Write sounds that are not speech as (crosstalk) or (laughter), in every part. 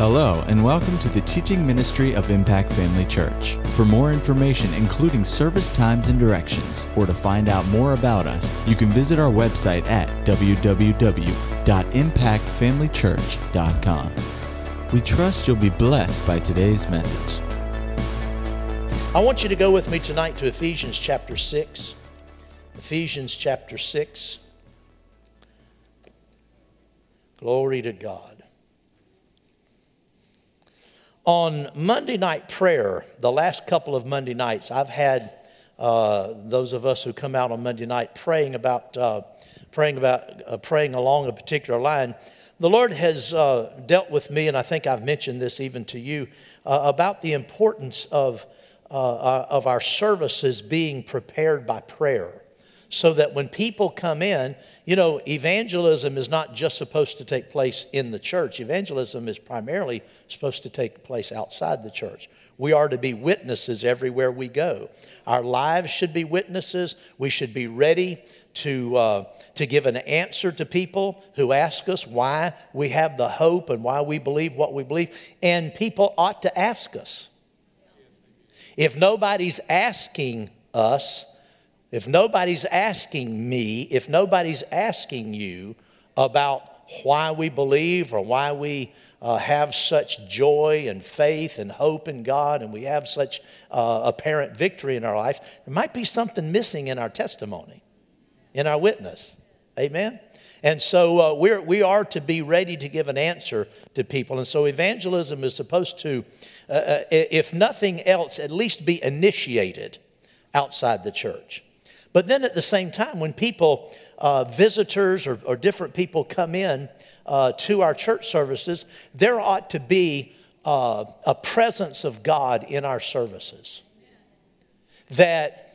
Hello, and welcome to the teaching ministry of Impact Family Church. For more information, including service times and directions, or to find out more about us, you can visit our website at www.impactfamilychurch.com. We trust you'll be blessed by today's message. I want you to go with me tonight to Ephesians chapter 6. Ephesians chapter 6. Glory to God. On Monday night prayer, the last couple of Monday nights, I've had uh, those of us who come out on Monday night praying about, uh, praying about, uh, praying along a particular line. The Lord has uh, dealt with me, and I think I've mentioned this even to you, uh, about the importance of, uh, of our services being prepared by prayer so that when people come in, you know, evangelism is not just supposed to take place in the church. Evangelism is primarily supposed to take place outside the church. We are to be witnesses everywhere we go. Our lives should be witnesses. We should be ready to, uh, to give an answer to people who ask us why we have the hope and why we believe what we believe. And people ought to ask us. If nobody's asking us, if nobody's asking me, if nobody's asking you about why we believe or why we uh, have such joy and faith and hope in God and we have such uh, apparent victory in our life, there might be something missing in our testimony, in our witness. Amen? And so uh, we're, we are to be ready to give an answer to people. And so evangelism is supposed to, uh, uh, if nothing else, at least be initiated outside the church. But then at the same time, when people, uh, visitors or, or, different people come in uh, to our church services, there ought to be uh, a presence of God in our services. That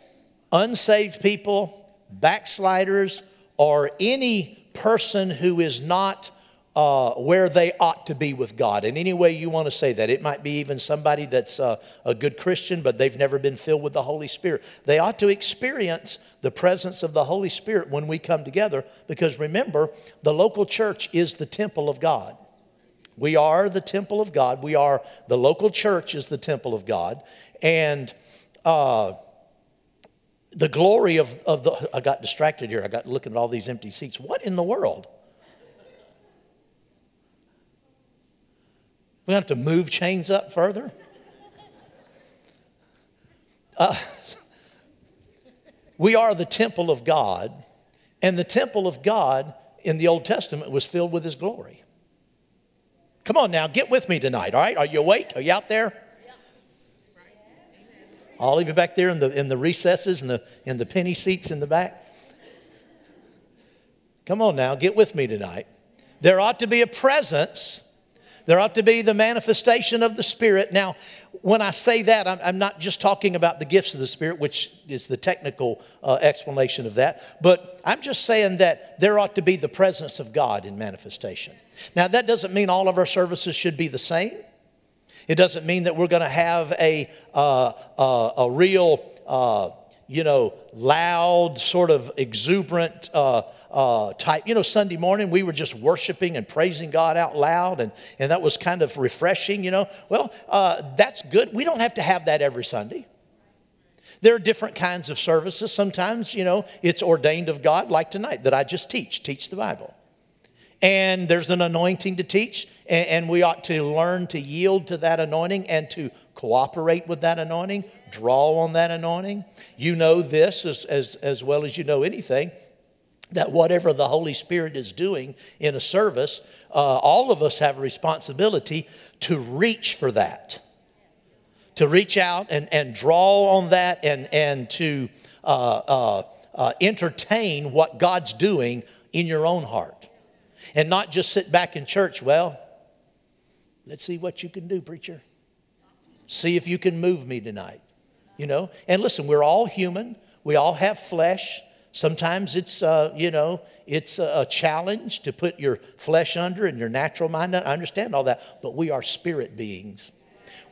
unsaved people, backsliders, or any person who is not uh, where they ought to be with God. In any way you want to say that. It might be even somebody that's uh, a good Christian, but they've never been filled with the Holy Spirit. They ought to experience the presence of the Holy Spirit when we come together, because remember, the local church is the temple of God. We are the temple of God. We are, the local church is the temple of God. And, uh, the glory of, of the, I got distracted here. I got looking at all these empty seats. What in the world? We have to move chains up further. Uh, we are the temple of God, and the temple of God in the Old Testament was filled with His glory. Come on now, get with me tonight, all right? Are you awake? Are you out there? I'll leave you back there in the, in the recesses and the, in the penny seats in the back. Come on now, get with me tonight. There ought to be a presence there ought to be the manifestation of the Spirit. Now, when I say that, I'm, I'm not just talking about the gifts of the Spirit, which is the technical uh, explanation of that, but I'm just saying that there ought to be the presence of God in manifestation. Now, that doesn't mean all of our services should be the same. It doesn't mean that we're going to have a, uh, uh, a real uh, you know, loud, sort of exuberant uh, uh, type. You know, Sunday morning we were just worshiping and praising God out loud, and, and that was kind of refreshing, you know. Well, uh, that's good. We don't have to have that every Sunday. There are different kinds of services. Sometimes, you know, it's ordained of God, like tonight, that I just teach, teach the Bible. And there's an anointing to teach, and, and we ought to learn to yield to that anointing and to cooperate with that anointing, draw on that anointing. You know this as, as, as well as you know anything that whatever the Holy Spirit is doing in a service, uh, all of us have a responsibility to reach for that, to reach out and, and draw on that and, and to uh, uh, uh entertain what God's doing in your own heart. And not just sit back in church, well, let's see what you can do, preacher. See if you can move me tonight. You know? And listen, we're all human. We all have flesh. Sometimes it's, uh, you know, it's a challenge to put your flesh under and your natural mind. I understand all that, but we are spirit beings.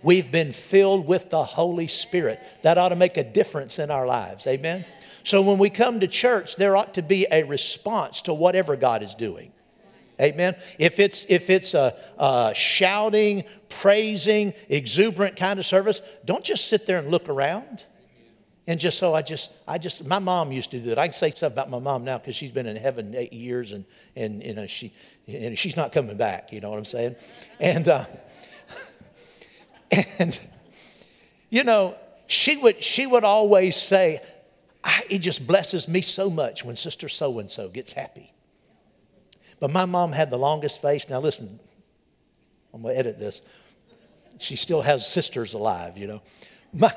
We've been filled with the Holy Spirit. That ought to make a difference in our lives. Amen? So when we come to church, there ought to be a response to whatever God is doing. Amen. If it's if it's a, a, shouting, praising, exuberant kind of service, don't just sit there and look around. And just so I just I just my mom used to do that. I can say stuff about my mom now because she's been in heaven eight years and and you know she and she's not coming back. You know what I'm saying? And uh, (laughs) and you know she would she would always say, "It just blesses me so much when Sister So and So gets happy." But my mom had the longest face. Now, listen, I'm going to edit this. She still has sisters alive, you know. My,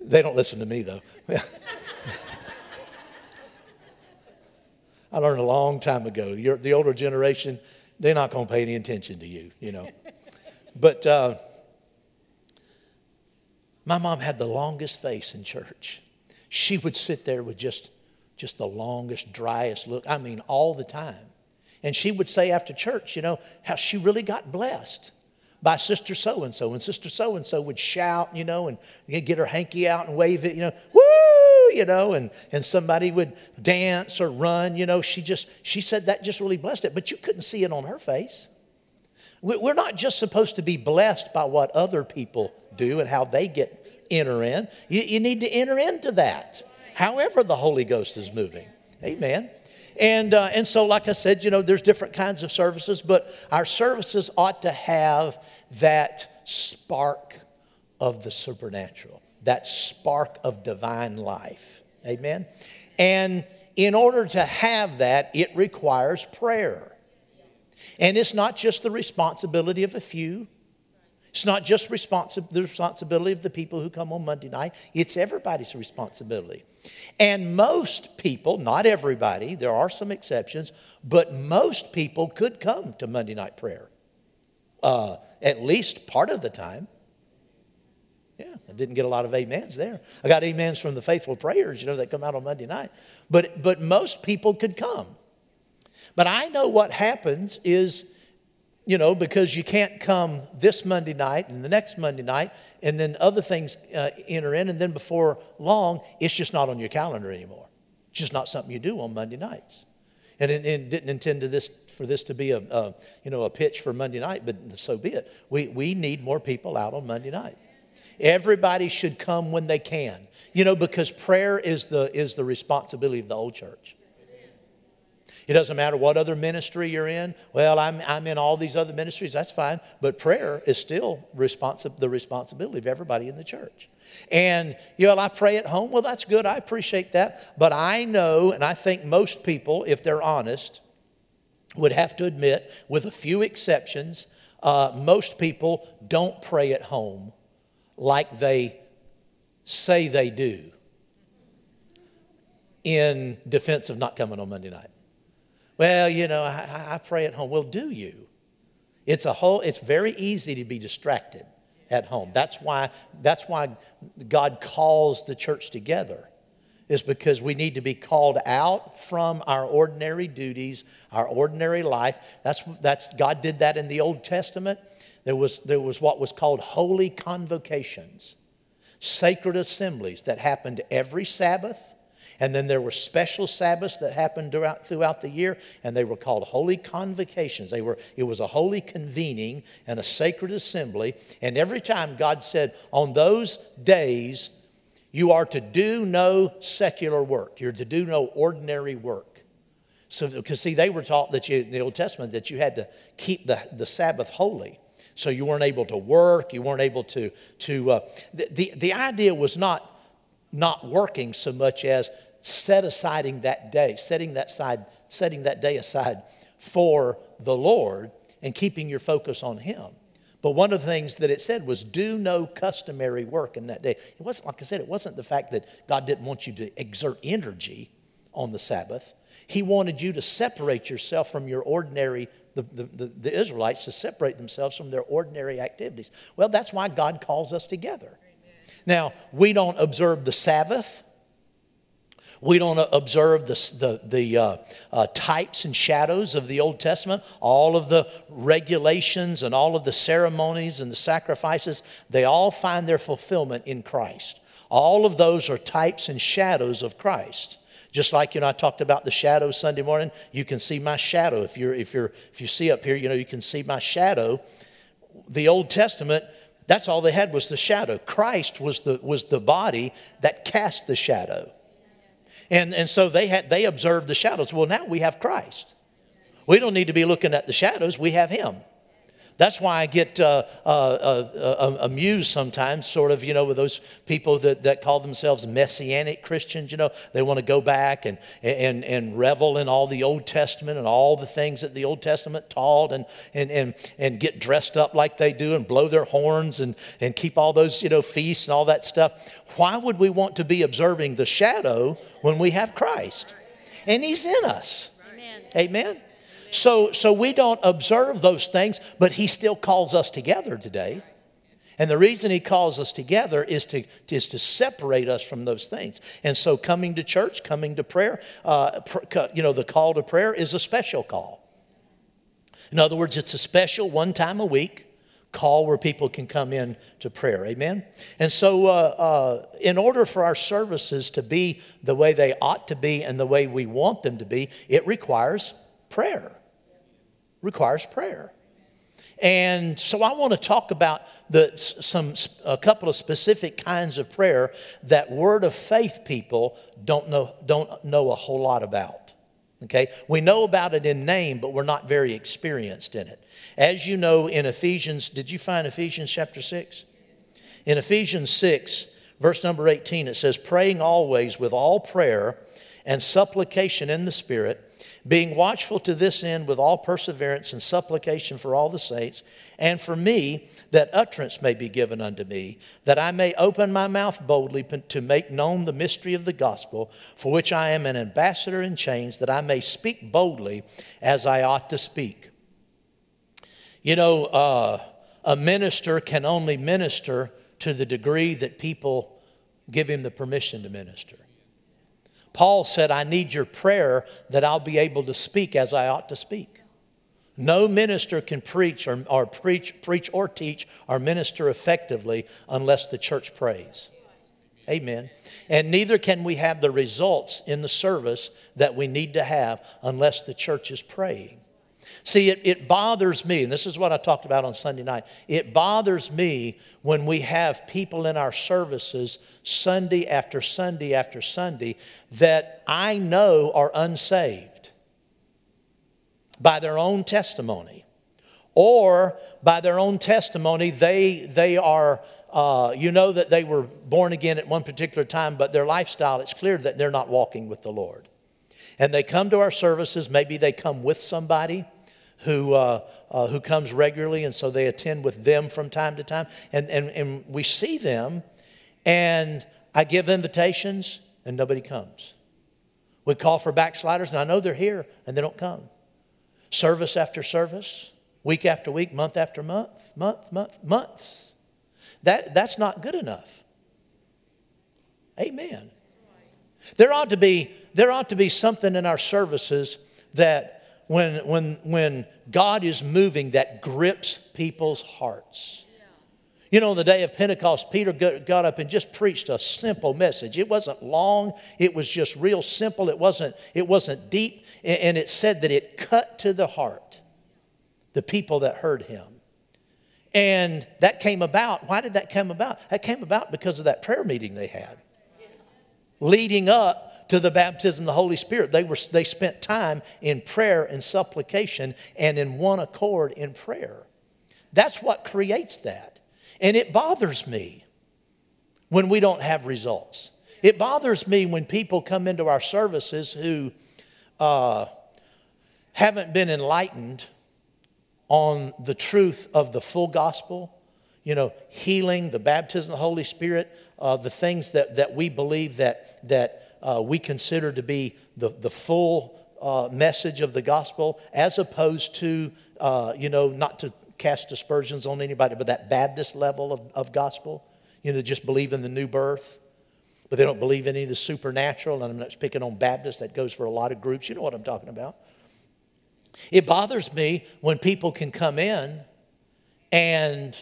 they don't listen to me, though. (laughs) I learned a long time ago. You're, the older generation, they're not going to pay any attention to you, you know. But uh, my mom had the longest face in church. She would sit there with just, just the longest, driest look. I mean, all the time. And she would say after church, you know, how she really got blessed by sister so and so. And sister so and so would shout, you know, and get her hanky out and wave it, you know, woo, you know, and, and somebody would dance or run, you know. She just, she said that just really blessed it, but you couldn't see it on her face. We're not just supposed to be blessed by what other people do and how they get enter in. You, you need to enter into that, however the Holy Ghost is moving. Amen. And, uh, and so, like I said, you know, there's different kinds of services, but our services ought to have that spark of the supernatural, that spark of divine life. Amen? And in order to have that, it requires prayer. And it's not just the responsibility of a few. It's not just responsi- the responsibility of the people who come on Monday night, it's everybody's responsibility. And most people, not everybody, there are some exceptions, but most people could come to Monday night prayer uh, at least part of the time. Yeah, I didn't get a lot of amens there. I got amens from the faithful prayers, you know, that come out on Monday night. But, but most people could come. But I know what happens is you know, because you can't come this Monday night and the next Monday night, and then other things uh, enter in, and then before long, it's just not on your calendar anymore. It's just not something you do on Monday nights. And it, it didn't intend to this, for this to be a, a, you know, a pitch for Monday night, but so be it. We, we need more people out on Monday night. Everybody should come when they can, you know, because prayer is the, is the responsibility of the old church. It doesn't matter what other ministry you're in. Well, I'm, I'm in all these other ministries, that's fine. But prayer is still responsi- the responsibility of everybody in the church. And, you know, I pray at home. Well, that's good. I appreciate that. But I know, and I think most people, if they're honest, would have to admit, with a few exceptions, uh, most people don't pray at home like they say they do in defense of not coming on Monday night. Well, you know, I, I pray at home. Well, do you? It's a whole, it's very easy to be distracted at home. That's why, that's why God calls the church together, is because we need to be called out from our ordinary duties, our ordinary life. That's, that's, God did that in the Old Testament. There was, there was what was called holy convocations, sacred assemblies that happened every Sabbath and then there were special Sabbaths that happened throughout, the year, and they were called holy convocations. They were, it was a holy convening and a sacred assembly. And every time God said, on those days, you are to do no secular work, you're to do no ordinary work. So, because see, they were taught that you, in the Old Testament, that you had to keep the, the Sabbath holy. So you weren't able to work, you weren't able to, to uh, the, the, the idea was not not working so much as set aside that day, setting that side, setting that day aside for the Lord and keeping your focus on Him. But one of the things that it said was do no customary work in that day. It wasn't, like I said, it wasn't the fact that God didn't want you to exert energy on the Sabbath. He wanted you to separate yourself from your ordinary, the, the, the, the Israelites to separate themselves from their ordinary activities. Well, that's why God calls us together. Now, we don't observe the Sabbath we don't observe the, the, the uh, uh, types and shadows of the Old Testament. All of the regulations and all of the ceremonies and the sacrifices, they all find their fulfillment in Christ. All of those are types and shadows of Christ. Just like you know, I talked about the shadow Sunday morning. You can see my shadow. If you're if you're if you see up here, you know you can see my shadow. The Old Testament, that's all they had was the shadow. Christ was the was the body that cast the shadow. And and so they had they observed the shadows. Well, now we have Christ. We don't need to be looking at the shadows, we have him. That's why I get uh, uh, uh, uh, amused sometimes, sort of, you know, with those people that, that call themselves messianic Christians. You know, they want to go back and, and, and revel in all the Old Testament and all the things that the Old Testament taught and, and, and, and get dressed up like they do and blow their horns and, and keep all those, you know, feasts and all that stuff. Why would we want to be observing the shadow when we have Christ? And He's in us. Amen. Amen. So, so we don't observe those things, but He still calls us together today. And the reason He calls us together is to, is to separate us from those things. And so coming to church, coming to prayer, uh, you know, the call to prayer is a special call. In other words, it's a special one time a week call where people can come in to prayer. Amen? And so, uh, uh, in order for our services to be the way they ought to be and the way we want them to be, it requires prayer requires prayer. And so I want to talk about the, some, a couple of specific kinds of prayer that word of faith people don't know, don't know a whole lot about. Okay? We know about it in name, but we're not very experienced in it. As you know, in Ephesians, did you find Ephesians chapter 6? In Ephesians 6, verse number 18, it says, Praying always with all prayer and supplication in the Spirit being watchful to this end with all perseverance and supplication for all the saints, and for me, that utterance may be given unto me, that I may open my mouth boldly to make known the mystery of the gospel, for which I am an ambassador in chains, that I may speak boldly as I ought to speak. You know, uh, a minister can only minister to the degree that people give him the permission to minister. Paul said, I need your prayer that I'll be able to speak as I ought to speak. No minister can preach or, or preach, preach or teach or minister effectively unless the church prays. Amen. And neither can we have the results in the service that we need to have unless the church is praying. See, it, it bothers me, and this is what I talked about on Sunday night. It bothers me when we have people in our services Sunday after Sunday after Sunday that I know are unsaved by their own testimony. Or by their own testimony, they, they are, uh, you know, that they were born again at one particular time, but their lifestyle, it's clear that they're not walking with the Lord. And they come to our services, maybe they come with somebody who, uh, uh, who comes regularly, and so they attend with them from time to time. And, and, and we see them, and I give invitations, and nobody comes. We call for backsliders, and I know they're here, and they don't come. Service after service, week after week, month after month, month, month, months. That, that's not good enough. Amen. There ought to be, there ought to be something in our services that when, when, when God is moving that grips people's hearts. You know, on the day of Pentecost, Peter got up and just preached a simple message. It wasn't long, it was just real simple, it wasn't, it wasn't deep, and it said that it cut to the heart the people that heard him. And that came about. Why did that come about? That came about because of that prayer meeting they had. Leading up to the baptism of the Holy Spirit. They, were, they spent time in prayer and supplication and in one accord in prayer. That's what creates that. And it bothers me when we don't have results. It bothers me when people come into our services who uh, haven't been enlightened on the truth of the full gospel, you know, healing, the baptism of the Holy Spirit, uh, the things that, that we believe that, that uh, we consider to be the, the full uh, message of the gospel, as opposed to, uh, you know, not to cast aspersions on anybody, but that Baptist level of, of gospel, you know, just believe in the new birth, but they don't believe in any of the supernatural. And I'm not speaking on Baptists, that goes for a lot of groups. You know what I'm talking about. It bothers me when people can come in and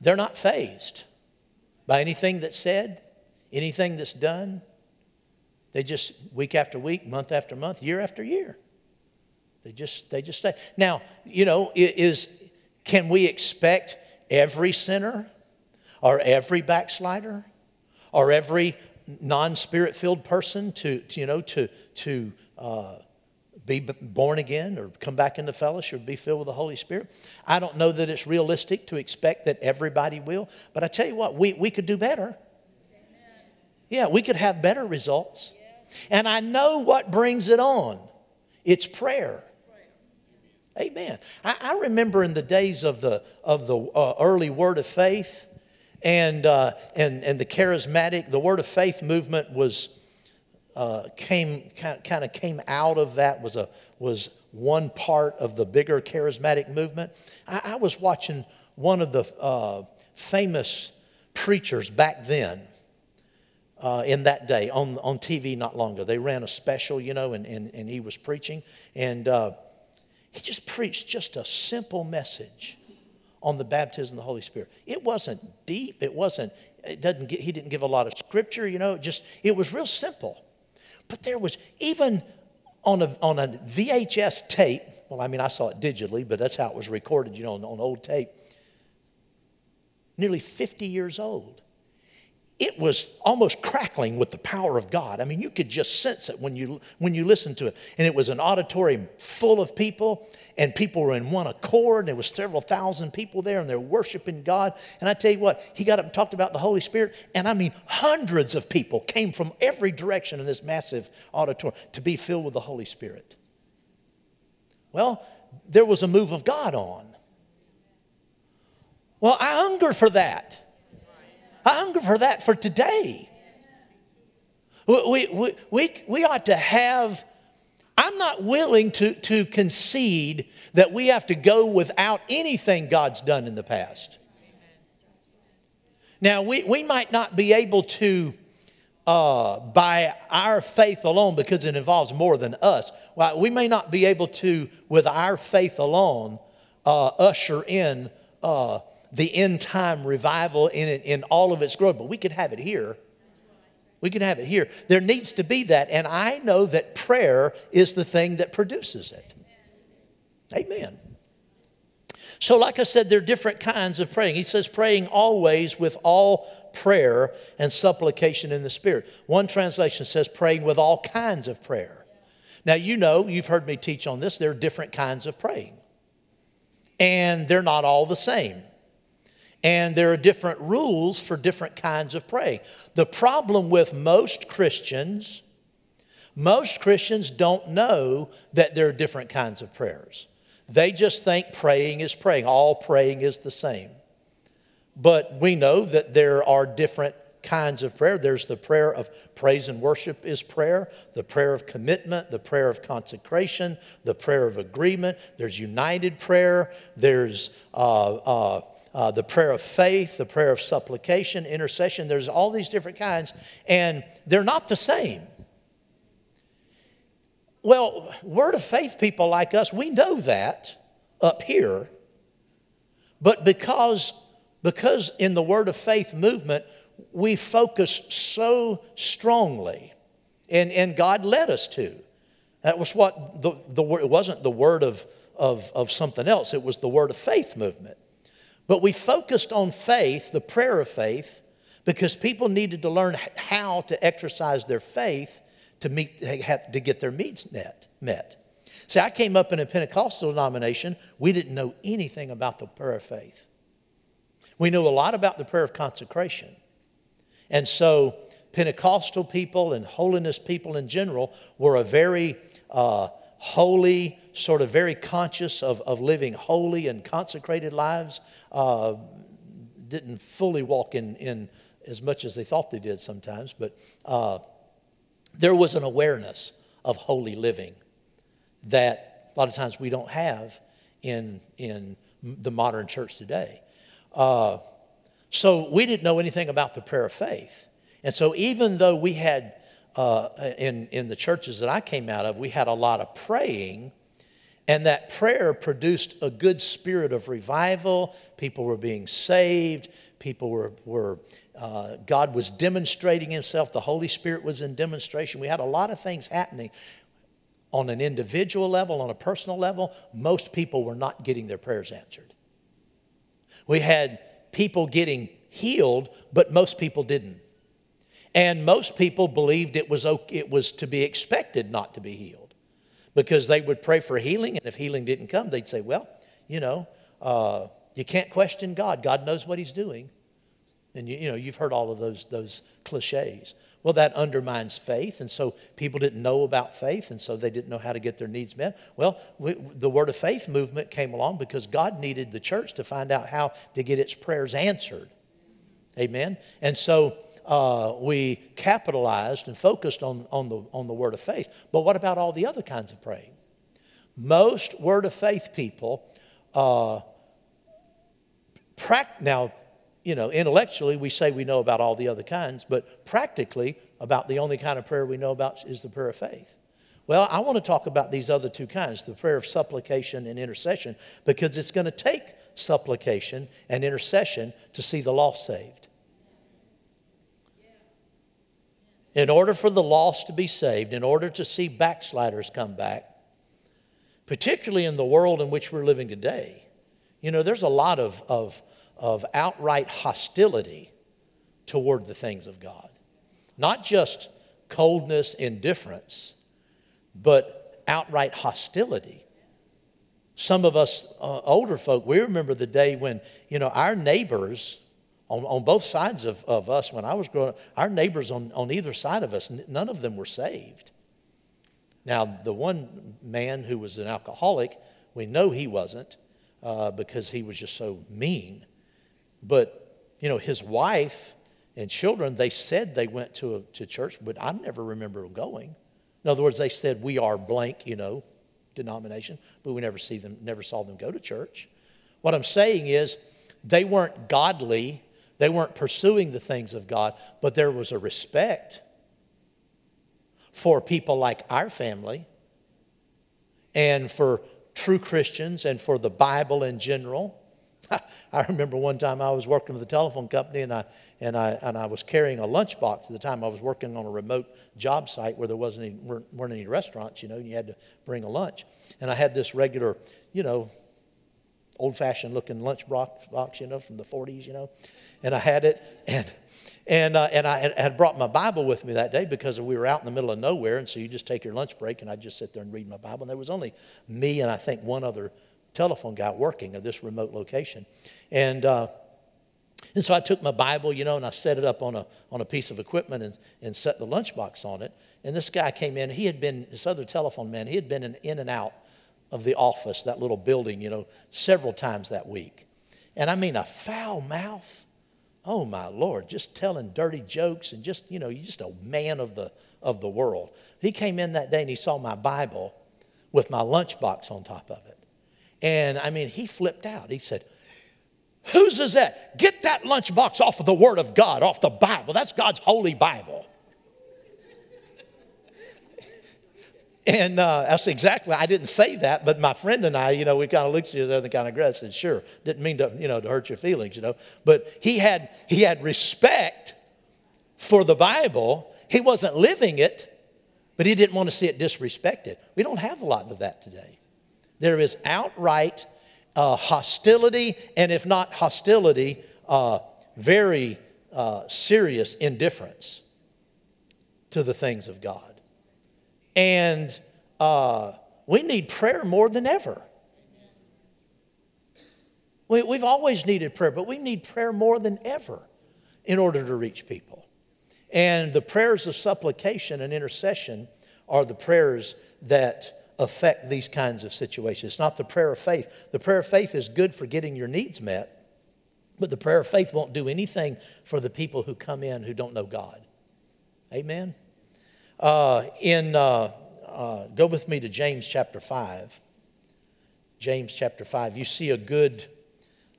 they're not fazed by anything that's said, anything that's done. They just, week after week, month after month, year after year. They just, they just stay. Now, you know, is, can we expect every sinner or every backslider or every non-spirit filled person to, to, you know, to, to uh, be born again or come back into fellowship or be filled with the Holy Spirit. I don't know that it's realistic to expect that everybody will, but I tell you what, we, we could do better. Yeah, we could have better results. And I know what brings it on it's prayer. Amen. I, I remember in the days of the, of the uh, early Word of Faith and, uh, and, and the charismatic, the Word of Faith movement was uh, came kind of came out of that was a was one part of the bigger charismatic movement. I, I was watching one of the uh, famous preachers back then. Uh, in that day on, on TV not long ago. They ran a special, you know, and, and, and he was preaching. And uh, he just preached just a simple message on the baptism of the Holy Spirit. It wasn't deep. It wasn't, it doesn't get, he didn't give a lot of scripture, you know, just, it was real simple. But there was even on a, on a VHS tape, well, I mean, I saw it digitally, but that's how it was recorded, you know, on, on old tape, nearly 50 years old it was almost crackling with the power of God. I mean, you could just sense it when you when you listened to it. And it was an auditorium full of people, and people were in one accord. And there was several thousand people there, and they're worshiping God. And I tell you what, he got up and talked about the Holy Spirit, and I mean, hundreds of people came from every direction in this massive auditorium to be filled with the Holy Spirit. Well, there was a move of God on. Well, I hunger for that. I hunger for that for today. We, we, we, we ought to have, I'm not willing to, to concede that we have to go without anything God's done in the past. Now, we, we might not be able to, uh, by our faith alone, because it involves more than us, we may not be able to, with our faith alone, uh, usher in uh, the end time revival in, in all of its glory, but we could have it here. We can have it here. There needs to be that, and I know that prayer is the thing that produces it. Amen. So, like I said, there are different kinds of praying. He says, praying always with all prayer and supplication in the Spirit. One translation says, praying with all kinds of prayer. Now, you know, you've heard me teach on this, there are different kinds of praying, and they're not all the same. And there are different rules for different kinds of praying. The problem with most Christians, most Christians don't know that there are different kinds of prayers. They just think praying is praying, all praying is the same. But we know that there are different kinds of prayer. There's the prayer of praise and worship is prayer, the prayer of commitment, the prayer of consecration, the prayer of agreement. There's united prayer. There's uh, uh, uh, the prayer of faith, the prayer of supplication, intercession. There's all these different kinds, and they're not the same. Well, word of faith people like us, we know that up here, but because, because in the word of faith movement, we focus so strongly, and, and God led us to. That was what the, the it wasn't the word of, of, of something else, it was the word of faith movement. But we focused on faith, the prayer of faith, because people needed to learn how to exercise their faith to, meet, to get their needs met. See, I came up in a Pentecostal denomination. We didn't know anything about the prayer of faith. We knew a lot about the prayer of consecration. And so, Pentecostal people and holiness people in general were a very uh, holy, sort of very conscious of, of living holy and consecrated lives uh, didn't fully walk in, in as much as they thought they did sometimes, but uh, there was an awareness of holy living that a lot of times we don't have in, in the modern church today. Uh, so we didn't know anything about the prayer of faith. And so even though we had, uh, in, in the churches that I came out of, we had a lot of praying, And that prayer produced a good spirit of revival. People were being saved. People were, were uh, God was demonstrating Himself. The Holy Spirit was in demonstration. We had a lot of things happening on an individual level, on a personal level. Most people were not getting their prayers answered. We had people getting healed, but most people didn't. And most people believed it was, it was to be expected not to be healed because they would pray for healing, and if healing didn't come, they'd say, Well, you know, uh, you can't question God. God knows what He's doing. And you, you know, you've heard all of those, those cliches. Well, that undermines faith, and so people didn't know about faith, and so they didn't know how to get their needs met. Well, we, the Word of Faith movement came along because God needed the church to find out how to get its prayers answered. Amen? And so uh, we capitalized and focused on, on, the, on the Word of Faith. But what about all the other kinds of praying? Most Word of Faith people, uh, pract- now, you know, intellectually, we say we know about all the other kinds, but practically, about the only kind of prayer we know about is the prayer of faith. Well, I want to talk about these other two kinds the prayer of supplication and intercession because it's going to take supplication and intercession to see the lost saved. In order for the lost to be saved, in order to see backsliders come back, particularly in the world in which we're living today, you know, there's a lot of, of of outright hostility toward the things of God. Not just coldness, indifference, but outright hostility. Some of us uh, older folk, we remember the day when, you know, our neighbors on, on both sides of, of us, when I was growing up, our neighbors on, on either side of us, none of them were saved. Now, the one man who was an alcoholic, we know he wasn't uh, because he was just so mean. But, you know, his wife and children, they said they went to, a, to church, but I never remember them going. In other words, they said, we are blank, you know, denomination, but we never see them, never saw them go to church. What I'm saying is, they weren't godly, they weren't pursuing the things of God, but there was a respect for people like our family and for true Christians and for the Bible in general. (laughs) I remember one time I was working with a telephone company and I, and, I, and I was carrying a lunchbox at the time. I was working on a remote job site where there wasn't any, weren't, weren't any restaurants, you know, and you had to bring a lunch. And I had this regular, you know, old fashioned looking lunch box, you know, from the 40s, you know. And I had it, and, and, uh, and I had, brought my Bible with me that day because we were out in the middle of nowhere. And so you just take your lunch break, and I'd just sit there and read my Bible. And there was only me and I think one other telephone guy working at this remote location. And, uh, and so I took my Bible, you know, and I set it up on a, on a piece of equipment and, and set the lunchbox on it. And this guy came in. He had been, this other telephone man, he had been in, in and out of the office, that little building, you know, several times that week. And I mean, a foul mouth. Oh my Lord, just telling dirty jokes and just, you know, you just a man of the, of the world. He came in that day and he saw my Bible with my lunchbox on top of it. And I mean, he flipped out. He said, Whose is that? Get that lunchbox off of the Word of God, off the Bible. That's God's holy Bible. And uh, that's exactly, I didn't say that, but my friend and I, you know, we kind of looked at each other and kind of and said, sure, didn't mean to, you know, to hurt your feelings, you know. But he had, he had respect for the Bible. He wasn't living it, but he didn't want to see it disrespected. We don't have a lot of that today. There is outright uh, hostility, and if not hostility, uh, very uh, serious indifference to the things of God. And uh, we need prayer more than ever. We, we've always needed prayer, but we need prayer more than ever in order to reach people. And the prayers of supplication and intercession are the prayers that affect these kinds of situations. It's not the prayer of faith. The prayer of faith is good for getting your needs met, but the prayer of faith won't do anything for the people who come in who don't know God. Amen? Uh, in, uh, uh, go with me to James chapter 5. James chapter 5. You see a good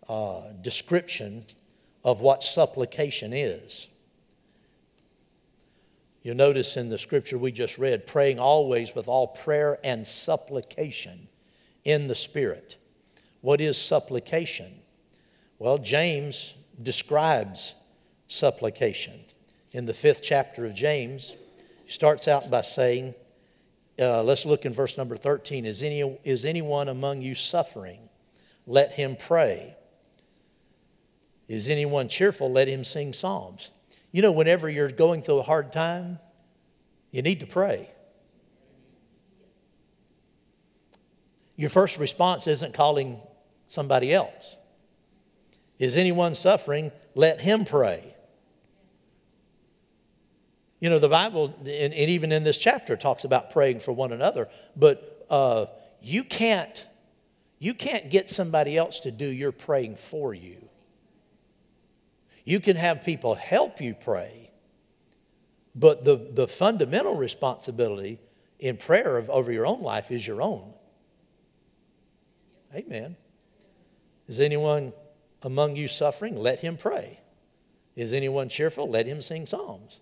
uh, description of what supplication is. You'll notice in the scripture we just read, praying always with all prayer and supplication in the Spirit. What is supplication? Well, James describes supplication. In the fifth chapter of James, he starts out by saying, uh, let's look in verse number 13. Is, any, is anyone among you suffering? Let him pray. Is anyone cheerful? Let him sing psalms. You know, whenever you're going through a hard time, you need to pray. Your first response isn't calling somebody else. Is anyone suffering? Let him pray. You know, the Bible, and, and even in this chapter, talks about praying for one another, but uh, you can't. You can't get somebody else to do your praying for you. You can have people help you pray, but the, the fundamental responsibility in prayer of, over your own life is your own. Amen. Is anyone among you suffering? Let him pray. Is anyone cheerful? Let him sing psalms.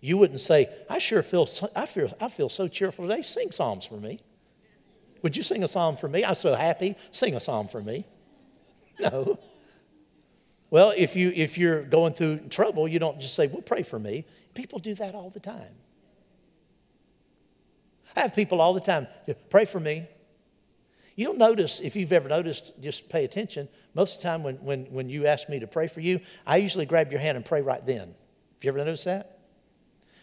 You wouldn't say, I sure feel, I feel, I feel so cheerful today. Sing psalms for me. Would you sing a psalm for me? I'm so happy. Sing a psalm for me. (laughs) No. Well, if, you, if you're going through trouble, you don't just say, well, pray for me. People do that all the time. I have people all the time, pray for me. You'll notice, if you've ever noticed, just pay attention. Most of the time when, when, when you ask me to pray for you, I usually grab your hand and pray right then. Have you ever noticed that?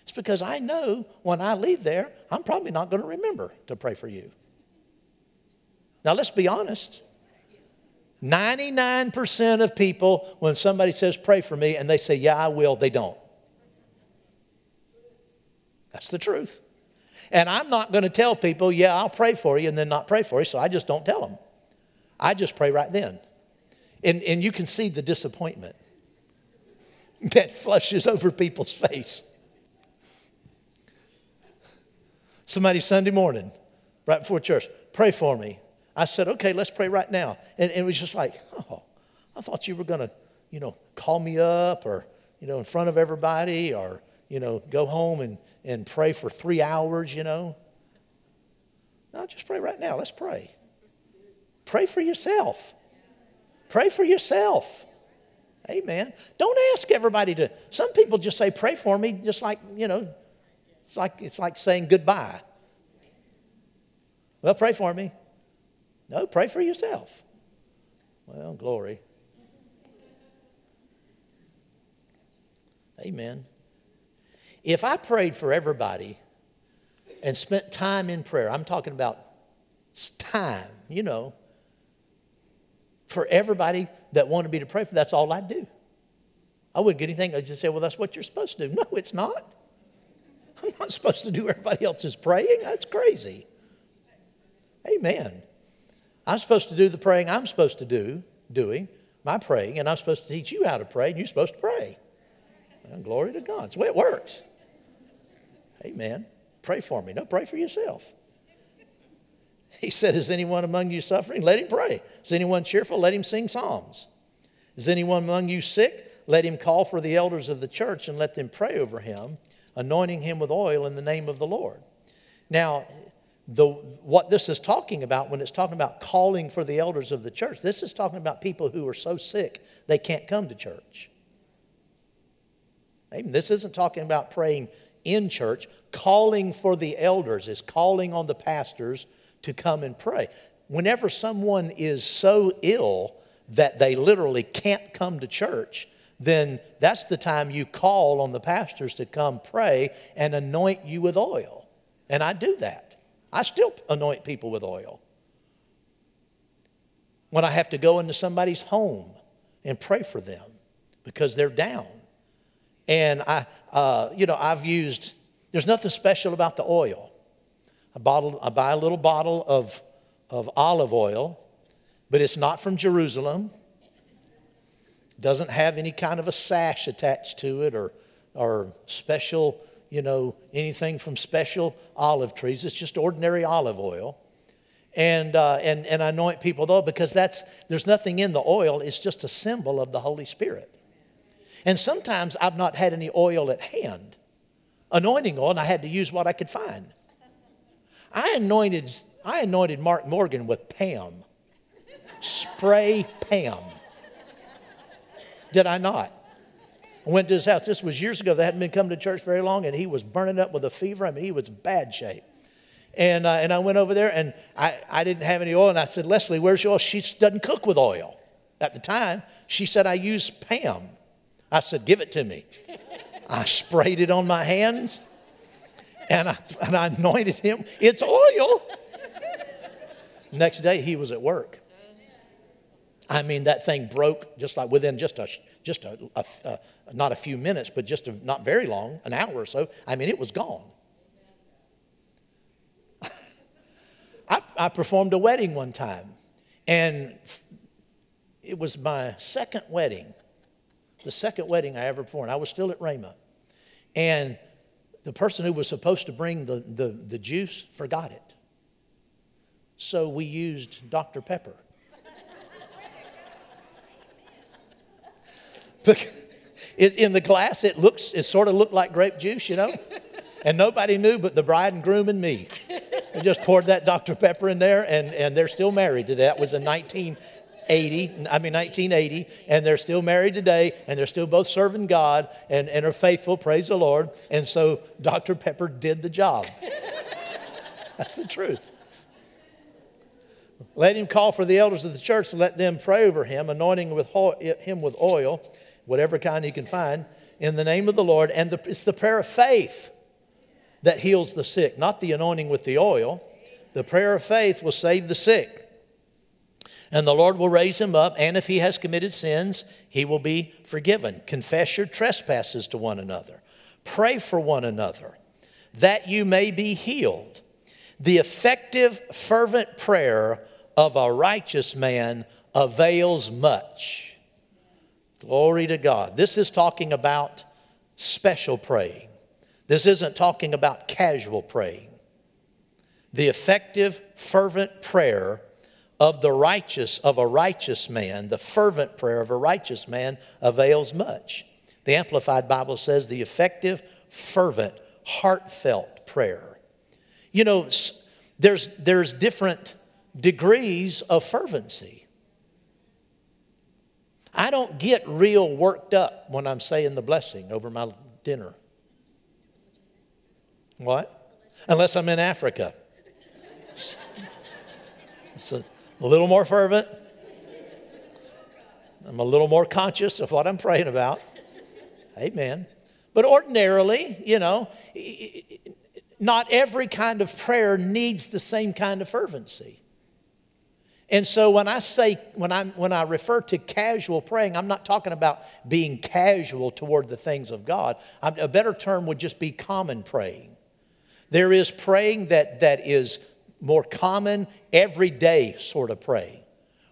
It's because I know when I leave there, I'm probably not going to remember to pray for you. Now, let's be honest. 99% of people, when somebody says, pray for me, and they say, yeah, I will, they don't. That's the truth. And I'm not going to tell people, yeah, I'll pray for you, and then not pray for you, so I just don't tell them. I just pray right then. And, and you can see the disappointment (laughs) that flushes over people's face. Somebody Sunday morning, right before church, pray for me. I said, okay, let's pray right now. And, and it was just like, oh, I thought you were going to, you know, call me up or, you know, in front of everybody or, you know, go home and, and pray for three hours, you know. No, just pray right now. Let's pray. Pray for yourself. Pray for yourself. Amen. Don't ask everybody to. Some people just say, pray for me, just like, you know, it's like, it's like saying goodbye. Well, pray for me. No, pray for yourself. Well, glory. Amen. If I prayed for everybody and spent time in prayer, I'm talking about time, you know, for everybody that wanted me to pray for, that's all I'd do. I wouldn't get anything. I'd just say, well, that's what you're supposed to do. (laughs) No, it's not. I'm not supposed to do everybody else's praying. That's crazy. Amen. I'm supposed to do the praying I'm supposed to do, doing my praying, and I'm supposed to teach you how to pray, and you're supposed to pray. Well, glory to God. It's the way it works. Amen. Pray for me. No, pray for yourself. He said, Is anyone among you suffering? Let him pray. Is anyone cheerful? Let him sing psalms. Is anyone among you sick? Let him call for the elders of the church and let them pray over him, anointing him with oil in the name of the Lord. Now, the, what this is talking about when it's talking about calling for the elders of the church, this is talking about people who are so sick they can't come to church. Amen. This isn't talking about praying in church. Calling for the elders is calling on the pastors to come and pray. Whenever someone is so ill that they literally can't come to church, then that's the time you call on the pastors to come pray and anoint you with oil. And I do that. I still anoint people with oil. When I have to go into somebody's home and pray for them because they're down. And I, uh, you know, I've used, there's nothing special about the oil. I, bottle, I buy a little bottle of, of olive oil, but it's not from Jerusalem. Doesn't have any kind of a sash attached to it or, or special you know, anything from special olive trees. It's just ordinary olive oil. And, uh, and, and anoint people though, because that's, there's nothing in the oil, it's just a symbol of the Holy Spirit. And sometimes I've not had any oil at hand, anointing oil, and I had to use what I could find. I anointed, I anointed Mark Morgan with Pam. Spray Pam. Did I not? I went to his house. This was years ago. They hadn't been coming to church very long, and he was burning up with a fever. I mean, he was bad shape. And, uh, and I went over there, and I, I didn't have any oil. And I said, Leslie, where's your oil? She doesn't cook with oil. At the time, she said, I use Pam. I said, give it to me. (laughs) I sprayed it on my hands, and I, and I anointed him. It's oil. Next day, he was at work. I mean, that thing broke just like within just a, just a, a, a not a few minutes, but just a, not very long, an hour or so. I mean, it was gone. (laughs) I, I performed a wedding one time, and it was my second wedding, the second wedding I ever performed. I was still at Rhema. And the person who was supposed to bring the, the, the juice forgot it. So we used Dr. Pepper. (laughs) in the glass, it looks, it sort of looked like grape juice, you know? And nobody knew but the bride and groom and me. We just poured that Dr. Pepper in there, and, and they're still married today. That was in 1980, I mean 1980, and they're still married today, and they're still both serving God and, and are faithful, praise the Lord. And so Dr. Pepper did the job. (laughs) That's the truth. Let him call for the elders of the church to let them pray over him, anointing with him with oil, whatever kind he can find, in the name of the Lord. And the, it's the prayer of faith that heals the sick, not the anointing with the oil. The prayer of faith will save the sick. And the Lord will raise him up, and if he has committed sins, he will be forgiven. Confess your trespasses to one another. Pray for one another that you may be healed. The effective, fervent prayer of a righteous man avails much. Glory to God. This is talking about special praying. This isn't talking about casual praying. The effective, fervent prayer of the righteous, of a righteous man, the fervent prayer of a righteous man avails much. The Amplified Bible says the effective, fervent, heartfelt prayer. You know, there's, there's different degrees of fervency. I don't get real worked up when I'm saying the blessing over my dinner. What? Unless I'm in Africa. It's a, a little more fervent. I'm a little more conscious of what I'm praying about. Amen. But ordinarily, you know, not every kind of prayer needs the same kind of fervency. And so when I say, when I, when I refer to casual praying, I'm not talking about being casual toward the things of God. I'm, a better term would just be common praying. There is praying that, that is more common, everyday sort of praying,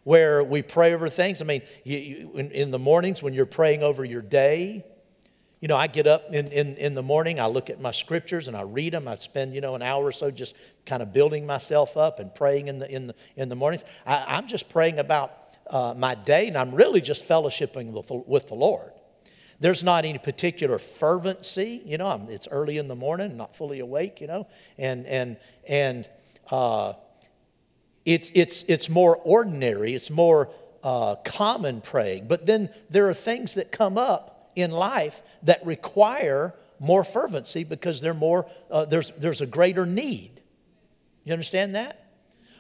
where we pray over things. I mean, you, you, in, in, the mornings when you're praying over your day, you know, I get up in, in, in the morning, I look at my scriptures and I read them. I spend, you know, an hour or so just kind of building myself up and praying in the, in the, in the mornings. I, am just praying about uh, my day and I'm really just fellowshipping with, with the Lord. There's not any particular fervency, you know. I'm, it's early in the morning, not fully awake, you know, and and and uh, it's it's it's more ordinary. It's more uh, common praying. But then there are things that come up in life that require more fervency because they're more uh, there's there's a greater need. You understand that?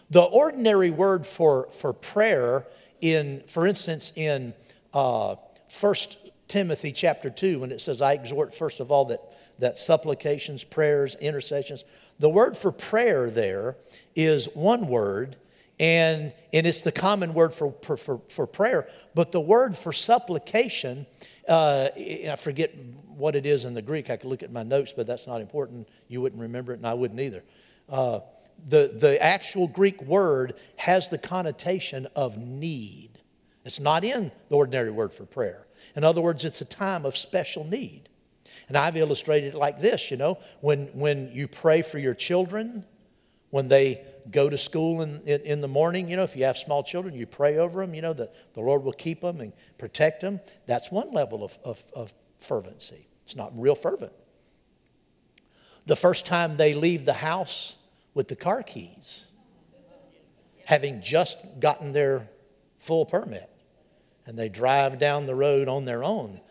The ordinary word for for prayer in, for instance, in uh, First Timothy chapter 2 when it says, I exhort first of all that, that supplications, prayers, intercessions. The word for prayer there is one word, and, and it's the common word for, for, for prayer. But the word for supplication, uh, I forget what it is in the Greek. I could look at my notes, but that's not important. You wouldn't remember it, and I wouldn't either. Uh, the, the actual Greek word has the connotation of need. It's not in the ordinary word for prayer. In other words, it's a time of special need. And I've illustrated it like this you know, when, when you pray for your children, when they go to school in, in, in, the morning, you know, if you have small children, you pray over them, you know, that the Lord will keep them and protect them. That's one level of, of, of fervency. It's not real fervent. The first time they leave the house with the car keys, having just gotten their full permit and they drive down the road on their own,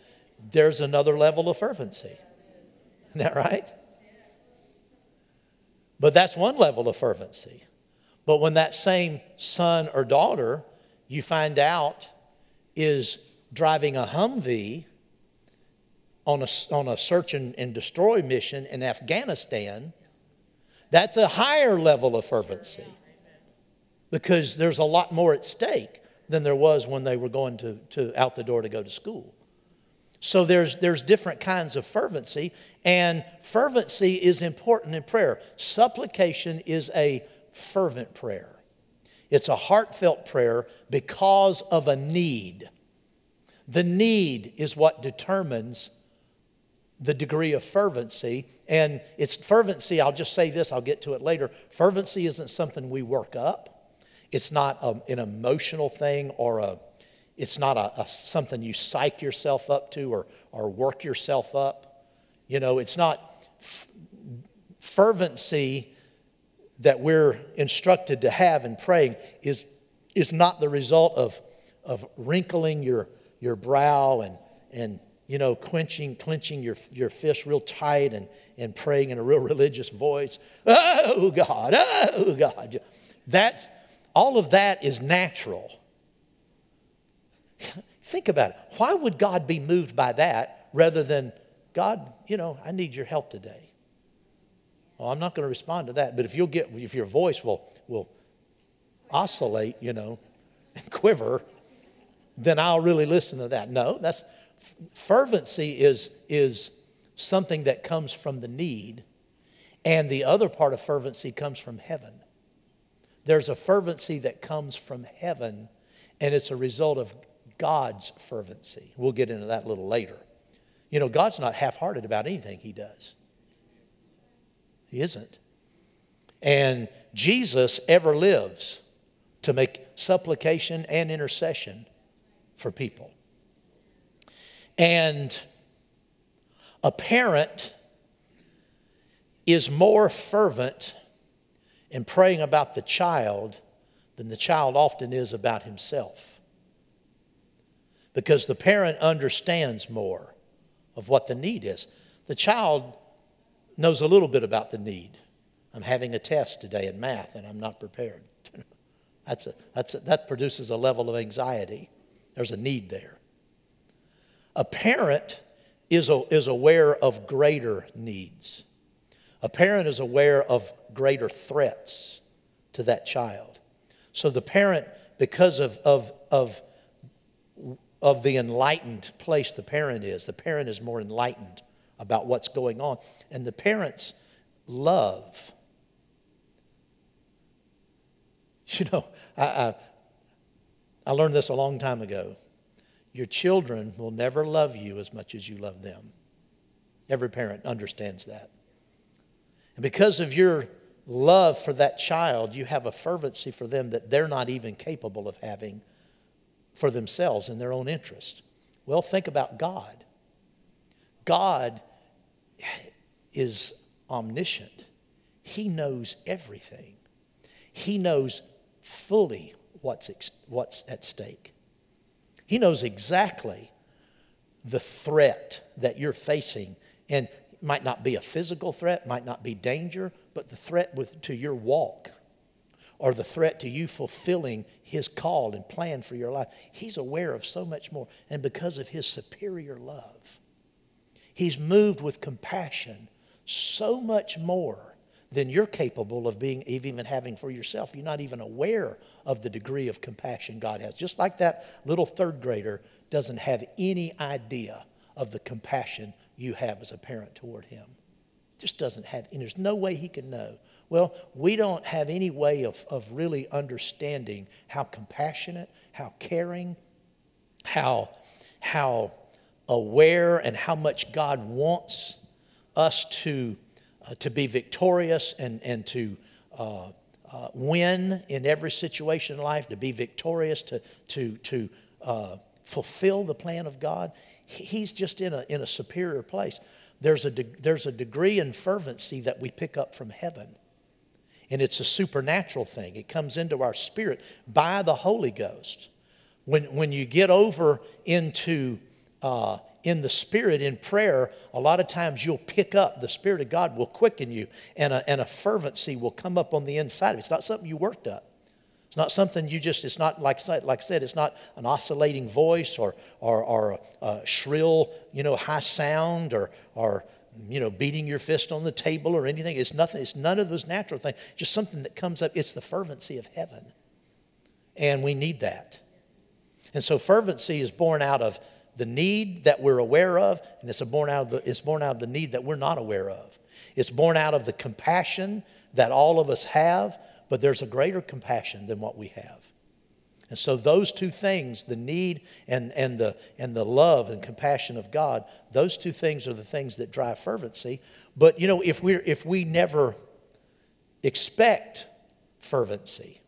there's another level of fervency. Isn't that right? But that's one level of fervency. But when that same son or daughter you find out is driving a Humvee on a, on a search and, and destroy mission in Afghanistan, that's a higher level of fervency because there's a lot more at stake than there was when they were going to, to out the door to go to school. So there's, there's different kinds of fervency, and fervency is important in prayer. Supplication is a fervent prayer. It's a heartfelt prayer because of a need. The need is what determines the degree of fervency. And it's fervency, I'll just say this, I'll get to it later. Fervency isn't something we work up, it's not a, an emotional thing or a it's not a, a, something you psych yourself up to or, or work yourself up. You know, it's not f- fervency that we're instructed to have in praying is, is not the result of, of wrinkling your, your brow and, and you know, clenching, clenching your, your fist real tight and, and praying in a real (laughs) religious voice. Oh, God, oh, God. That's, all of that is natural. Think about it. Why would God be moved by that rather than, God, you know, I need your help today? Well, I'm not going to respond to that, but if you'll get, if your voice will, will oscillate, you know, (laughs) and quiver, then I'll really listen to that. No, that's fervency is, is something that comes from the need, and the other part of fervency comes from heaven. There's a fervency that comes from heaven, and it's a result of God's fervency. We'll get into that a little later. You know, God's not half hearted about anything He does. He isn't. And Jesus ever lives to make supplication and intercession for people. And a parent is more fervent in praying about the child than the child often is about himself. Because the parent understands more of what the need is. The child knows a little bit about the need. I'm having a test today in math and I'm not prepared. (laughs) that's a, that's a, that produces a level of anxiety. There's a need there. A parent is, a, is aware of greater needs. A parent is aware of greater threats to that child. So the parent, because of, of, of, of the enlightened place the parent is, the parent is more enlightened about what's going on. And the parents love. (laughs) You know, I, I, I learned this a long time ago. Your children will never love you as much as you love them. Every parent understands that. And because of your love for that child, you have a fervency for them that they're not even capable of having for themselves in their own interest. Well, think about God. God is omniscient, He knows everything, He knows fully what's, what's at stake. He knows exactly the threat that you're facing. And might not be a physical threat, might not be danger, but the threat with, to your walk or the threat to you fulfilling his call and plan for your life. He's aware of so much more. And because of his superior love, he's moved with compassion so much more than you're capable of being even having for yourself. You're not even aware of the degree of compassion God has. Just like that little third grader doesn't have any idea of the compassion you have as a parent toward him. Just doesn't have, and there's no way he can know. Well, we don't have any way of, of really understanding how compassionate, how caring, how, how aware, and how much God wants us to uh, to be victorious and, and to uh, uh, win in every situation in life, to be victorious, to, to, to uh, fulfill the plan of God, he's just in a, in a superior place. There's a, de- there's a degree in fervency that we pick up from heaven. And it's a supernatural thing. It comes into our spirit by the Holy Ghost. When, when you get over into uh, in the Spirit in prayer, a lot of times you'll pick up, the Spirit of God will quicken you, and a, and a fervency will come up on the inside of. It's not something you worked up. It's not something you just, it's not, like, like I said, it's not an oscillating voice or, or, or a, a shrill, you know, high sound or, or, you know, beating your fist on the table or anything. It's nothing, it's none of those natural things. Just something that comes up. It's the fervency of heaven. And we need that. And so fervency is born out of the need that we're aware of, and it's born out of the, it's born out of the need that we're not aware of. It's born out of the compassion that all of us have, but there's a greater compassion than what we have. And so those two things, the need and, and, the, and the love and compassion of God, those two things are the things that drive fervency. But you know, if we if we never expect fervency,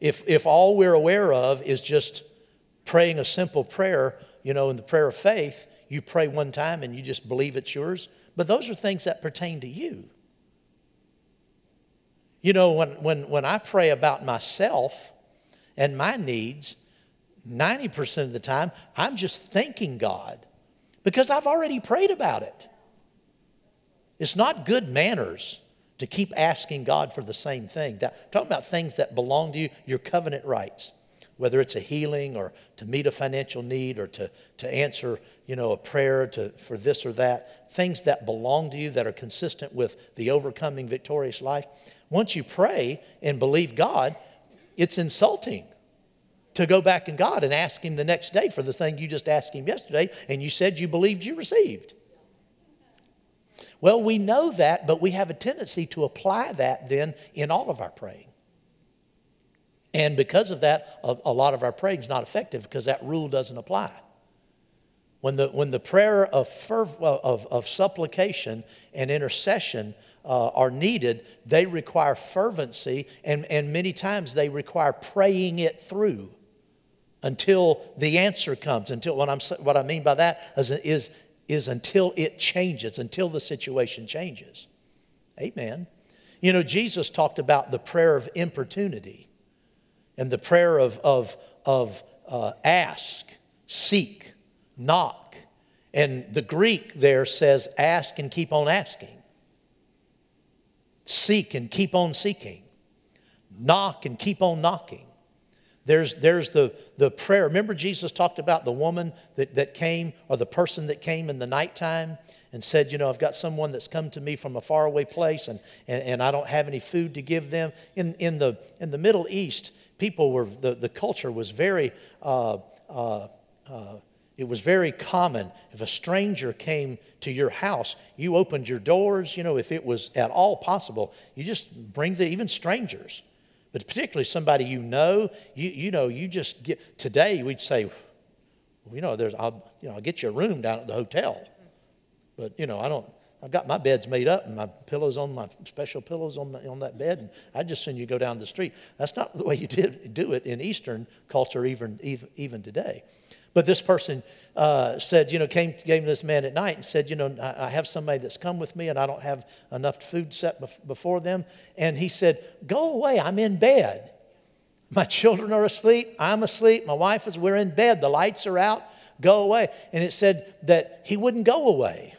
if if all we're aware of is just praying a simple prayer, you know, in the prayer of faith, you pray one time and you just believe it's yours. But those are things that pertain to you. You know, when, when, when I pray about myself and my needs, 90% of the time, I'm just thanking God because I've already prayed about it. It's not good manners to keep asking God for the same thing. That, talking about things that belong to you, your covenant rights whether it's a healing or to meet a financial need or to, to answer you know, a prayer to, for this or that, things that belong to you that are consistent with the overcoming victorious life. Once you pray and believe God, it's insulting to go back in God and ask Him the next day for the thing you just asked Him yesterday and you said you believed you received. Well, we know that, but we have a tendency to apply that then in all of our praying. And because of that, a, lot of our praying is not effective because that rule doesn't apply. When the, when the prayer of, ferv- of, of supplication and intercession uh, are needed, they require fervency, and, and many times they require praying it through until the answer comes. Until what, I'm, what I mean by that is, is, is until it changes, until the situation changes. Amen. You know, Jesus talked about the prayer of importunity and the prayer of, of, of uh, ask, seek, knock. And the Greek there says ask and keep on asking, seek and keep on seeking, knock and keep on knocking. There's, there's the, the prayer. Remember, Jesus talked about the woman that, that came, or the person that came in the nighttime and said, You know, I've got someone that's come to me from a faraway place and, and, and I don't have any food to give them. In, in, the, in the Middle East, people were, the, the culture was very, uh, uh, uh, it was very common. If a stranger came to your house, you opened your doors, you know, if it was at all possible, you just bring the, even strangers. But particularly somebody you know, you, you know, you just get, today we'd say, well, you know, there's, I'll, you know, I'll get you a room down at the hotel. But, you know, I don't, I've got my beds made up and my pillows on my special pillows on, on that bed, and I just send you go down the street. That's not the way you did, do it in Eastern culture, even, even, even today. But this person uh, said, you know, came gave this man at night and said, you know, I, have somebody that's come with me and I don't have enough food set bef- before them. And he said, go away, I'm in bed. My (laughs) children are asleep, I'm asleep, my wife is, we're in bed, the lights are out, go away. And it said that he wouldn't go away.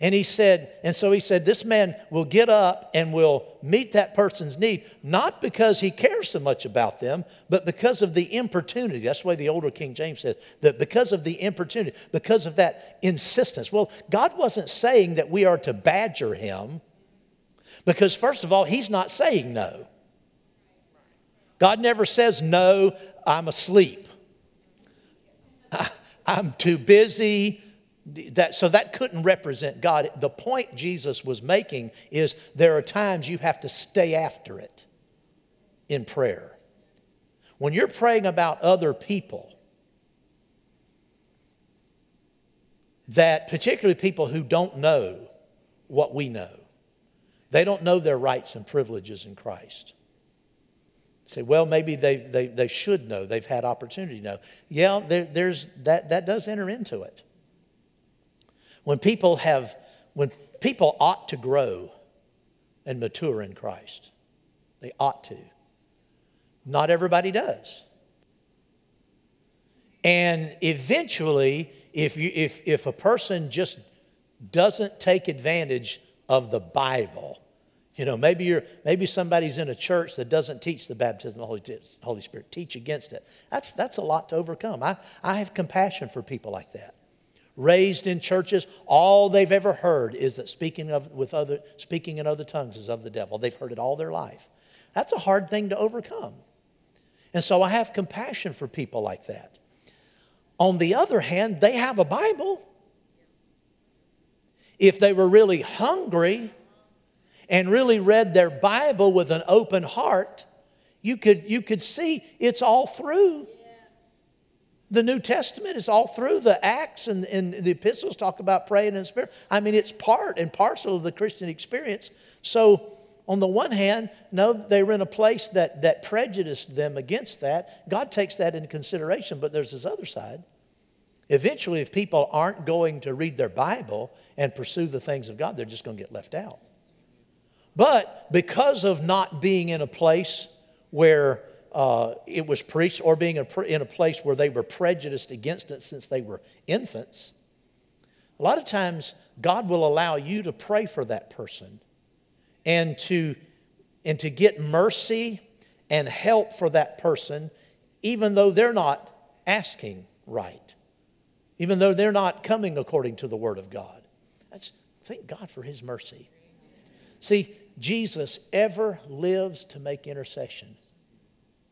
And he said, and so he said, this man will get up and will meet that person's need, not because he cares so much about them, but because of the importunity. That's the way the older King James says, that because of the importunity, because of that insistence. Well, God wasn't saying that we are to badger him, because first of all, he's not saying no. God never says, no, I'm asleep. (laughs) I'm too busy that, so that couldn't represent God. The point Jesus was making is there are times you have to stay after it in prayer. When you're praying about other people, that particularly people who don't know what we know, they don't know their rights and privileges in Christ. Say, well, maybe they, they, they should know. They've had opportunity to know. Yeah, there, there's, that, that does enter into it. When people have, when, people ought to grow and mature in Christ. They ought to. Not everybody does. And eventually, if, you, if, if a person just doesn't take advantage of the Bible, you know, maybe you're maybe somebody's in a church that doesn't teach the baptism of the Holy, Holy Spirit, teach against it. That's that's a lot to overcome. I, I have compassion for people like that. Raised in churches, all they've ever heard is that speaking of with other speaking in other tongues is of the devil. They've heard it all their life. That's a hard thing to overcome. And so I have compassion for people like that. On the other hand, they have a Bible. If they were really hungry and really read their Bible with an open heart, you could, you could see it's all through. The New Testament is all through. The Acts and, and the epistles talk about praying in the Spirit. I mean, it's part and parcel of the Christian experience. So, on the one hand, no, they were in a place that, that prejudiced them against that. God takes that into consideration, but there's this other side. Eventually, if people aren't going to read their Bible and pursue the things of God, they're just going to get left out. But because of not being in a place where uh, it was preached or being in a place where they were prejudiced against it since they were infants, a lot of times God will allow you to pray for that person and to, and to get mercy and help for that person, even though they're not asking right, even though they're not coming according to the Word of God. That's, thank God for His mercy. See, Jesus ever lives to make intercession.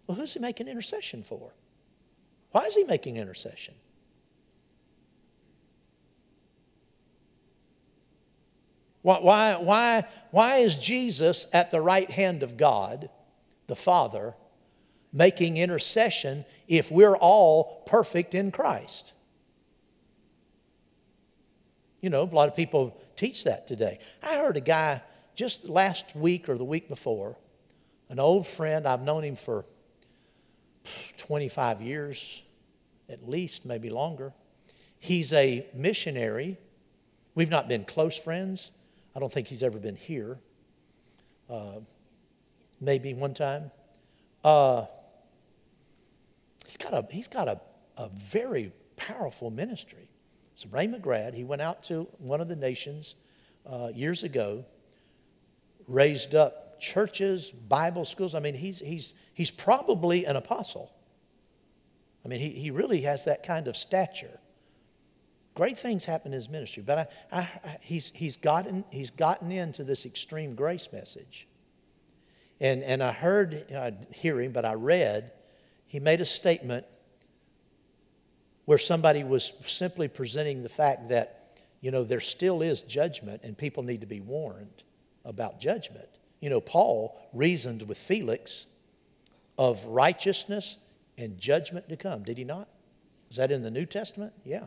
Well, who's he making intercession for? Why is he making intercession? Why, why, why, why is Jesus at the right hand of God, the Father, making intercession if we're all perfect in Christ? You know, a lot of people teach that today. I heard a guy just last week or the week before, an old friend, I've known him for 25 years, at least, maybe longer. He's a missionary. We've not been close friends. I don't think he's ever been here. Uh, maybe one time. Uh, he's got a, he's got a, a very powerful ministry. So Ray McGrath, he went out to one of the nations uh, years ago raised up churches, Bible schools. I mean, he's, he's, he's probably an apostle. I mean, he, he really has that kind of stature. Great things happen in his ministry, but I, I, I, he's, he's, gotten, he's gotten into this extreme grace message. And, and I heard, I hear him, but I read, he made a statement where somebody was simply presenting the fact that, you know, there still is judgment and people need to be warned about judgment. You know, Paul reasoned with Felix of righteousness and judgment to come, did he not? Is that in the New Testament? Yeah.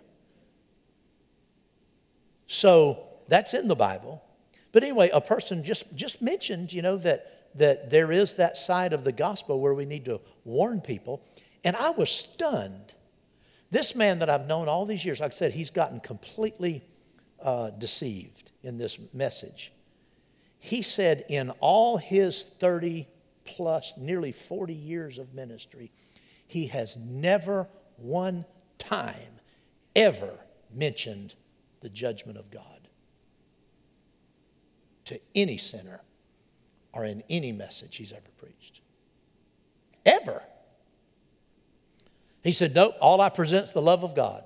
So that's in the Bible. But anyway, a person just, just mentioned, you know, that, that there is that side of the gospel where we need to warn people. And I was stunned. This man that I've known all these years, like I said, he's gotten completely uh, deceived in this message. He said, in all his 30 plus, nearly 40 years of ministry, he has never one time ever mentioned the judgment of God to any sinner or in any message he's ever preached. Ever. He said, Nope, all I present is the love of God.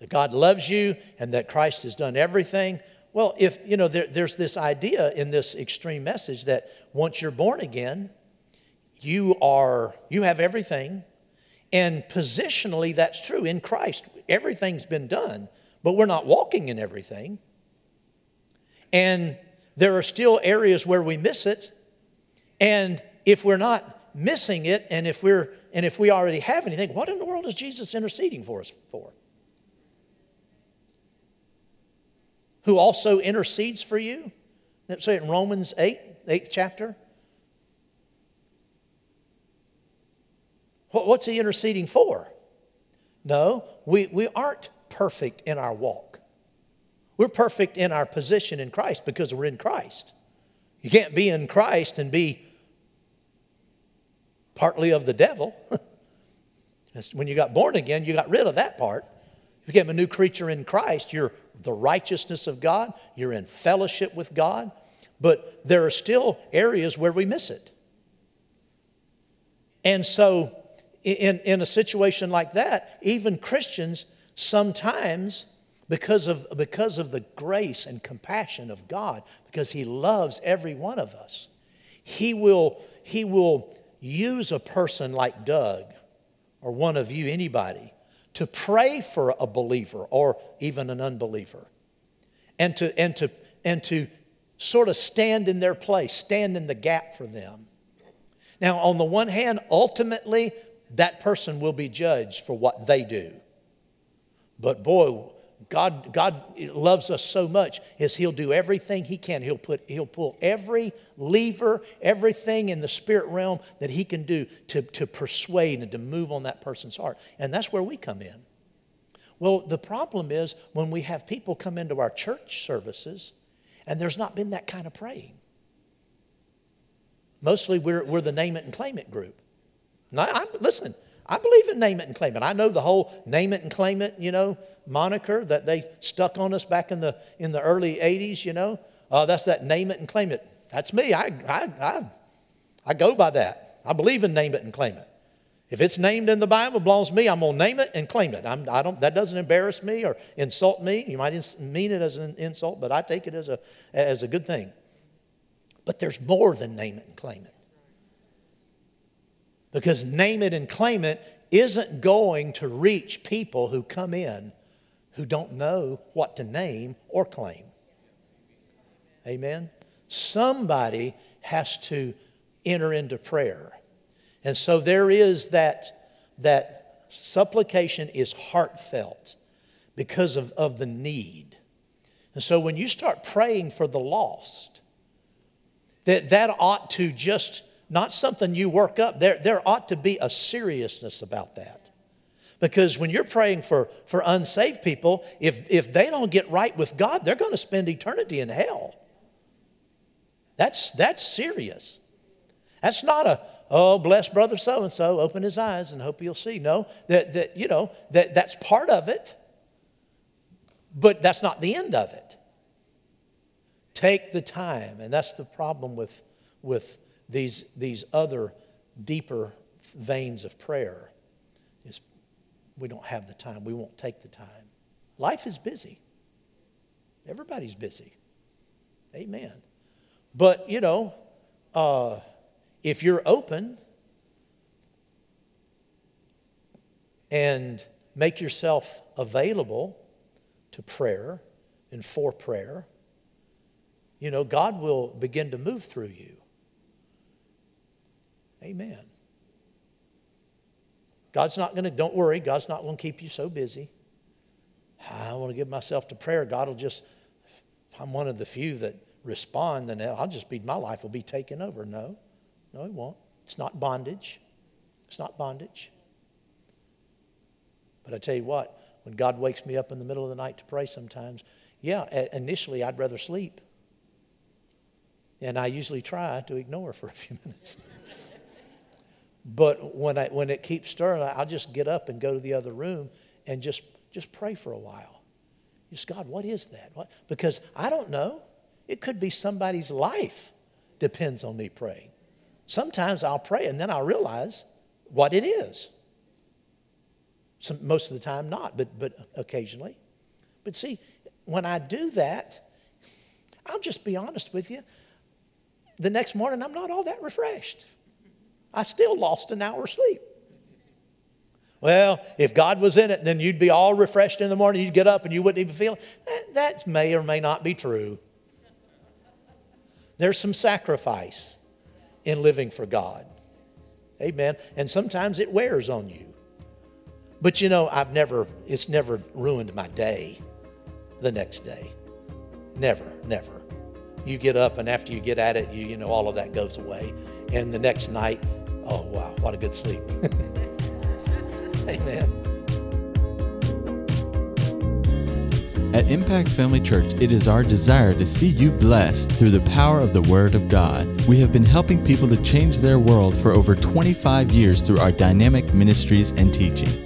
That God loves you and that Christ has done everything well, if, you know, there, there's this idea in this extreme message that once you're born again, you are, you have everything. And positionally, that's true. In Christ, everything's been done, but we're not walking in everything. And there are still areas where we miss it. And if we're not missing it, and if we're and if we already have anything, what in the world is Jesus interceding for us for? Who also intercedes for you. Let's say in Romans 8, 8th chapter. What's he interceding for? No, we, we aren't perfect in our walk. We're perfect in our position in Christ because we're in Christ. You can't be in Christ and be partly of the devil. (laughs) when you got born again, you got rid of that part. You became a new creature in Christ. You're the righteousness of God. You're in fellowship with God. But there are still areas where we miss it. And so, in, in a situation like that, even Christians sometimes, because of, because of the grace and compassion of God, because He loves every one of us, He will, he will use a person like Doug or one of you, anybody, to pray for a believer or even an unbeliever and to, and to, and to sort of stand in their place, stand in the gap for them. Now, on the one hand, ultimately, that person will be judged for what they do. But boy, God, God loves us so much is he'll do everything he can. He'll, put, he'll pull every lever, everything in the spirit realm that he can do to, to persuade and to move on that person's heart. And that's where we come in. Well, the problem is when we have people come into our church services and there's not been that kind of praying. Mostly we're, we're the name it and claim it group. Now, I'm, listen, I believe in name it and claim it. I know the whole name it and claim it, you know, moniker that they stuck on us back in the, in the early 80s, you know. Uh, that's that name it and claim it. That's me. I, I, I, I go by that. I believe in name it and claim it. If it's named in the Bible, belongs to me, I'm to name it and claim it. I'm, I don't, that doesn't embarrass me or insult me. You might mean it as an insult, but I take it as a, as a good thing. But there's more than name it and claim it. Because name it and claim it isn't going to reach people who come in who don't know what to name or claim. Amen? Somebody has to enter into prayer. And so there is that, that supplication is heartfelt because of, of the need. And so when you start praying for the lost, that, that ought to just, not something you work up, there, there ought to be a seriousness about that. Because when you're praying for, for unsaved people, if, if they don't get right with God, they're going to spend eternity in hell. That's, that's serious. That's not a, oh, bless brother so and so, open his eyes and hope he'll see. No, that, that you know, that, that's part of it, but that's not the end of it. Take the time, and that's the problem with, with these, these other deeper veins of prayer is we don't have the time. We won't take the time. Life is busy. Everybody's busy. Amen. But, you know, uh, if you're open and make yourself available to prayer and for prayer, you know, God will begin to move through you. Amen. God's not going to, don't worry, God's not going to keep you so busy. I want to give myself to prayer. God will just, if I'm one of the few that respond, then I'll just be, my life will be taken over. No. No, it won't. It's not bondage. It's not bondage. But I tell you what, when God wakes me up in the middle of the night to pray sometimes, yeah, initially I'd rather sleep. And I usually try to ignore for a few (laughs) minutes. But when, I, when it keeps stirring, I'll just get up and go to the other room and just, just pray for a while. Just, God, what is that? What? Because I don't know. It could be somebody's life depends on me praying. Sometimes I'll pray and then I'll realize what it is. Some, most of the time, not, but, but occasionally. But see, when I do that, I'll just be honest with you. The next morning, I'm not all that refreshed. I still lost an hour's sleep. Well, if God was in it, then you'd be all refreshed in the morning. You'd get up and you wouldn't even feel it. Eh, that may or may not be true. There's some sacrifice in living for God. Amen. And sometimes it wears on you. But you know, I've never, it's never ruined my day the next day. Never, never. You get up, and after you get at it, you, you know, all of that goes away. And the next night, oh, wow, what a good sleep. (laughs) Amen. At Impact Family Church, it is our desire to see you blessed through the power of the Word of God. We have been helping people to change their world for over 25 years through our dynamic ministries and teaching.